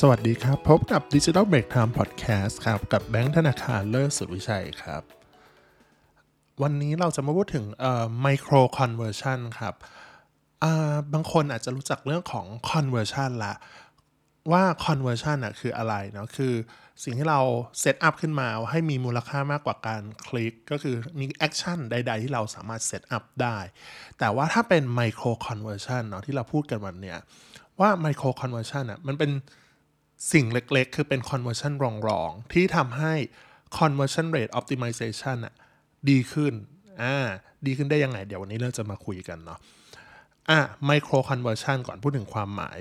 สวัสดีครับ พบกับ Digital Break Time Podcast ครับ กับแบงค์ธนาคารเลิศสุดวิชัยครับ วันนี้เราจะมาพูดถึงเอ่อ micro conversion ครับอ่าบางคนอาจจะรู้จักเรื่องของ conversion ละว่า conversion อะคืออะไรเนาะคือสิ่งที่เรา setup ขึ้นมาให้มีมูลค่ามากกว่าการคลิก ก็คือมี action ใด ๆ ที่เราสามารถ setup ได้ แต่ว่าถ้าเป็น micro conversion เนาะที่เราพูดกันวันเนี้ยว่า micro conversion อะมันเป็น สิ่งเล็กๆ คือเป็น conversion รองๆ ที่ทำให้ conversion rate optimization อะดีขึ้น อ่า ดีขึ้นได้ยังไง เดี๋ยววันนี้เราจะมาคุยกันเนาะ อะ micro conversion ก่อนพูดถึงความหมาย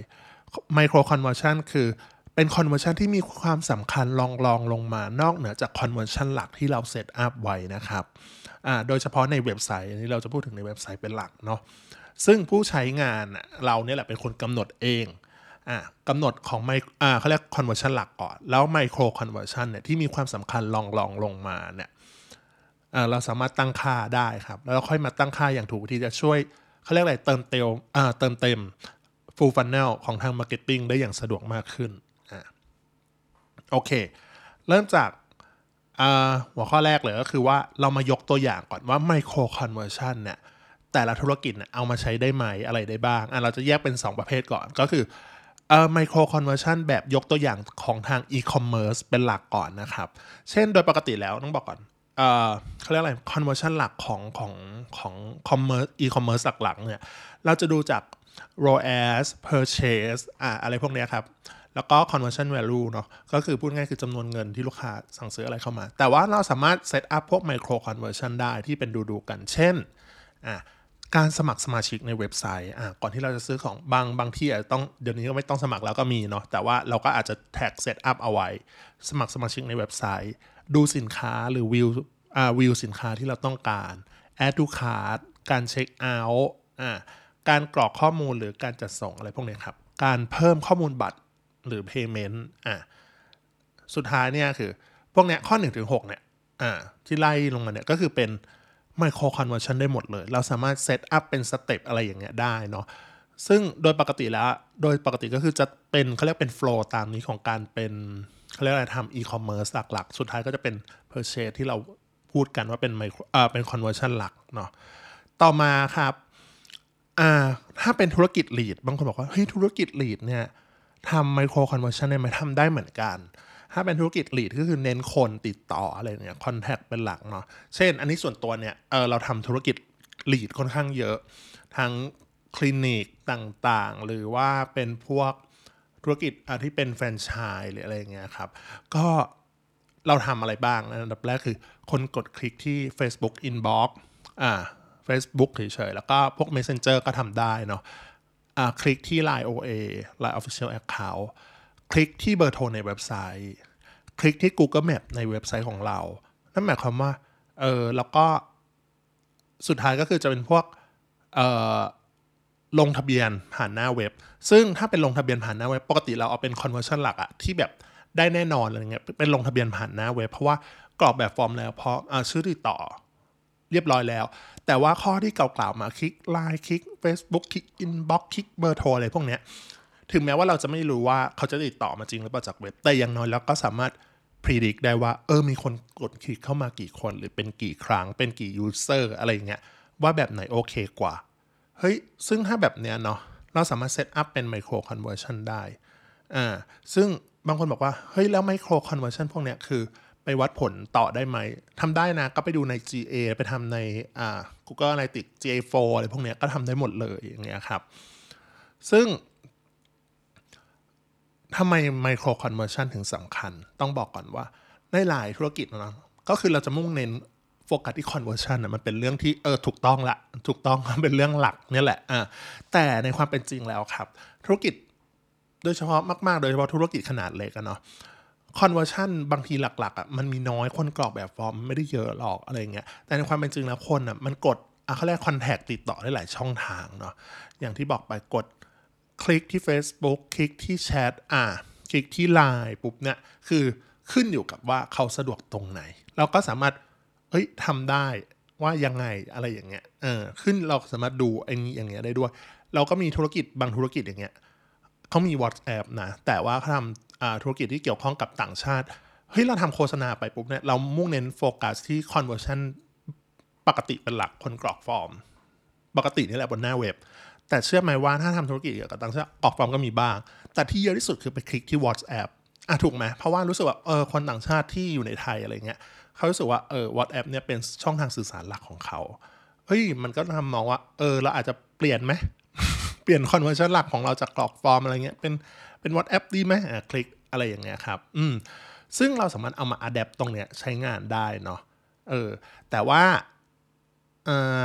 micro conversion คือเป็น conversion ที่มีความสำคัญลองลองลงมานอกเหนือจาก conversion หลักที่เราเซตอัพไว้นะครับ อ่า โดยเฉพาะในเว็บไซต์ อันนี้เราจะพูดถึงในเว็บไซต์เป็นหลักเนาะ ซึ่งผู้ใช้งานเราเนี่ยแหละเป็นคนกำหนดเอง อ่ากำหนดของไมอ่าเขาเรียก conversion หลักก่อน แล้ว micro conversion เนี่ยที่มีความสำคัญลองลองลงมาเนี่ยอ่าเราสามารถตั้งค่าได้ครับ แล้วค่อยมาตั้งค่าอย่างถูกวิธีจะช่วยเขาเรียกอะไรเติมเต็มอ่าเติมเต็ม full funnel ของทาง marketing ได้อย่างสะดวกมากขึ้นอ่าโอเค เริ่มจากหัวข้อแรกเลยก็คือว่าเรามายกตัวอย่างก่อนว่า micro conversion เนี่ยแต่ละธุรกิจเอามาใช้ได้ไหมอะไรได้บ้างอะเราจะแยกเป็น 2 ประเภทก่อนก็คือ เอ่อ micro conversion แบบยกตัวอย่างของทางอีคอมเมิร์ซเป็นหลักก่อนนะครับ เช่นโดยปกติแล้วต้องบอกก่อนเอ่อเขาเรียกอะไร conversion หลักของของของ commerce e-commerce หลักๆเนี่ยเราจะดูจาก ROAS purchase อ่าอะไรพวกนี้ครับแล้วก็ conversion value เนาะก็คือพูดง่ายคือจำนวนเงินที่ลูกค้าสั่งซื้ออะไรเข้ามา แต่ว่าเราสามารถ setup พวก micro conversion ได้ที่เป็นดูดูกัน เช่นอ่า การสมัครสมาชิกในเว็บไซต์อะก่อนที่เราจะซื้อของบางบางที่อาจจะต้องเดี๋ยวนี้ก็ไม่ต้องสมัครแล้วก็มีเนาะแต่ว่าเราก็อาจจะ tag setup เอาไว้ สมัครสมาชิกในเว็บไซต์ ดูสินค้าหรือวิวอ่าวิวสินค้าที่เราต้องการ add to cart การเช็คเอาท์อ่าการกรอกข้อมูลหรือการจัดส่งอะไรพวกนี้ครับ การเพิ่มข้อมูลบัตรหรือ payment อ่าสุดท้ายเนี่ยคือ พวกเนี้ยข้อ1ถึง6เนี่ยอ่าที่ไล่ลงมาเนี่ยก็คือเป็น micro conversion ได้หมดเลย เราสามารถ setup เป็น step อะไรอย่างเงี้ยได้เนาะซึ่งโดยปกติแล้ว โดยปกติก็คือจะเป็นเขาเรียกเป็น flow ตามนี้ของการเป็นเขาเรียกอะไรทำอีคอมเมิร์ซหลักๆ สุดท้ายก็จะเป็น purchase ที่เราพูดกันว่าเป็นไมโครอ่าเป็น conversion หลักเนาะต่อมาครับอ่าถ้าเป็นธุรกิจ lead บางคนบอกว่าเฮ้ยธุรกิจ lead เนี่ยทำ micro conversion เนี่ยมันทำได้เหมือนกัน ถ้าเป็นธุรกิจลีดก็คือเน้นคนติดต่ออะไรเนี่ยคอนแทคเป็นหลักเนาะเช่น อันนี้ส่วนตัวเนี่ยเออเราทำธุรกิจลีดค่อนข้างเยอะ ทั้งคลินิกต่างๆ หรือว่าเป็นพวกธุรกิจที่เป็นแฟรนไชส์หรืออะไรเงี้ยครับ ก็เราทำอะไรบ้างอันดับแรกคือคนกดคลิกที่ Facebook Inbox อ่า Facebook เฉยๆ แล้วก็พวก Messenger ก็ทำได้เนาะอ่าคลิกที่ Line OA Line Official Account คลิกที่เบอร์โทรในเว็บไซต์ คลิกที่ Google Map ในเว็บไซต์ของเรา นั่นหมายความว่า เออแล้วก็สุดท้ายก็คือจะเป็นพวกเออลงทะเบียนผ่านหน้าเว็บ ซึ่งถ้าเป็นลงทะเบียนผ่านหน้าเว็บ ปกติเราเอาเป็น conversion หลักอะที่แบบได้แน่นอนอะไรเงี้ย เป็นลงทะเบียนผ่านหน้าเว็บ เพราะว่ากรอกแบบฟอร์มแล้วเพราะชื่อติดต่อเรียบร้อยแล้ว แต่ว่าข้อที่กล่าวมาคลิกไลน์คลิก Facebook คลิก inbox คลิกเบอร์โทรอะไรพวกเนี้ย ถึงแม้ว่าเราจะไม่รู้ว่าเขาจะติดต่อมาจริงหรือเปล่าจากเว็บ แต่อย่างน้อยเราก็สามารถพิจิตรได้ว่า เออมีคนกดคลิกเข้ามากี่คน หรือเป็นกี่ครั้ง เป็นกี่ user อะไรเงี้ยว่าแบบไหนโอเคกว่า เฮ้ย ซึ่งถ้าแบบเนี้ยเนาะเราสามารถ setup เป็น micro conversion ได้อ่าซึ่งบางคนบอกว่า เฮ้ย แล้ว micro conversion พวกเนี้ยคือไปวัดผลต่อได้ไหมทำได้นะ ก็ไปดูใน GA ไปทำในอ่า Google Analytics GA4 อะไรพวกเนี้ยก็ทำได้หมดเลยอย่างเงี้ยครับ ซึ่ง ทำไม micro conversion ถึงสำคัญ ต้องบอกก่อนว่าในหลายธุรกิจนะก็คือเราจะมุ่งเน้นโฟกัสที่ conversion นะมันเป็นเรื่องที่เออถูกต้องละถูกต้องเป็นเรื่องหลักนี่แหละอ่าแต่ในความเป็นจริงแล้วครับ ธุรกิจโดยเฉพาะมาก ๆ โดยเฉพาะธุรกิจขนาดเล็กอะเนาะ conversion บางทีหลักๆอะมันมีน้อยคนกรอกแบบฟอร์มไม่ได้เยอะหรอกอะไรเงี้ยแต่ในความเป็นจริงแล้วคนอะมันกดอะเขาเรียกคอนแทคติดต่อได้หลายช่องทางเนาะอย่างที่บอกไปกด คลิกที่ Facebook คลิกที่แชทอ่าคลิกที่ไลน์ปุ๊บเนี่ยคือขึ้นอยู่กับว่าเขาสะดวกตรงไหน เราก็สามารถเฮ้ยทำได้ว่ายังไงอะไรอย่างเงี้ยเออขึ้นเราสามารถดูไอ้นี้อย่างเงี้ยได้ด้วย เราก็มีธุรกิจบางธุรกิจอย่างเงี้ยเขามี WhatsApp นะ แต่ว่าเขาทำธุรกิจที่เกี่ยวข้องกับต่างชาติเฮ้ยเราทำโฆษณาไปปุ๊บเนี่ยเรามุ่งเน้นโฟกัสที่ conversion ปกติเป็นหลักคนกรอกฟอร์ม ปกตินี่แหละบนหน้าเว็บ แต่เชื่อไหมว่าถ้าทำธุรกิจเกี่ยวกับต่างชาติกรอกฟอร์มก็มีบ้าง แต่ที่เยอะที่สุดคือไปคลิกที่ WhatsApp อะถูกไหมเพราะว่ารู้สึกว่าเออคนต่างชาติที่อยู่ในไทยอะไรเงี้ยเขารู้สึกว่าเออ WhatsApp เนี่ยเป็นช่องทางสื่อสารหลักของเขาเฮ้ยมันก็ทำมองว่าเออเราอาจจะเปลี่ยนไหม เปลี่ยน conversion หลักของเราจากกรอกฟอร์มอะไรเงี้ยเป็นเป็น WhatsApp ดีไหมอะคลิกอะไรอย่างเงี้ยครับอืมซึ่งเราสามารถเอามา adapt ตรงเนี้ยใช้งานได้เนาะเออแต่ว่าเออ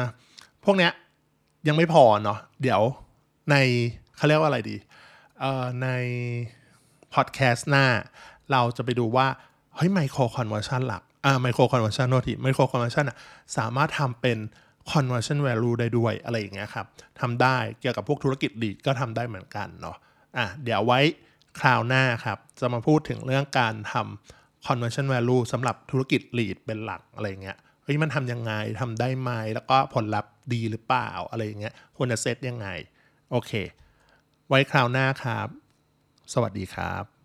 พวกเนี้ย ยังไม่พอเนาะเดี๋ยวในเขาเรียกว่าอะไรดีเอ่อในพอดแคสต์หน้า เราจะไปดูว่า เฮ้ย micro conversion หลักอ่า micro conversion โนที micro conversion อะสามารถทำเป็น conversion value ได้ด้วยอะไรอย่างเงี้ยครับทำได้เกี่ยวกับพวกธุรกิจ lead ก็ทำได้เหมือนกันเนาะอะเดี๋ยวไว้คราวหน้าครับ จะมาพูดถึงเรื่องการทำ conversion value สำหรับธุรกิจ lead เป็นหลักอะไรเงี้ย เฮ้ยมันทำยังไงทำได้ไหมแล้วก็ผลลัพธ์ดีหรือเปล่าอะไรอย่างเงี้ยควรจะเซตยังไง โอเค ไว้คราวหน้าครับ สวัสดีครับ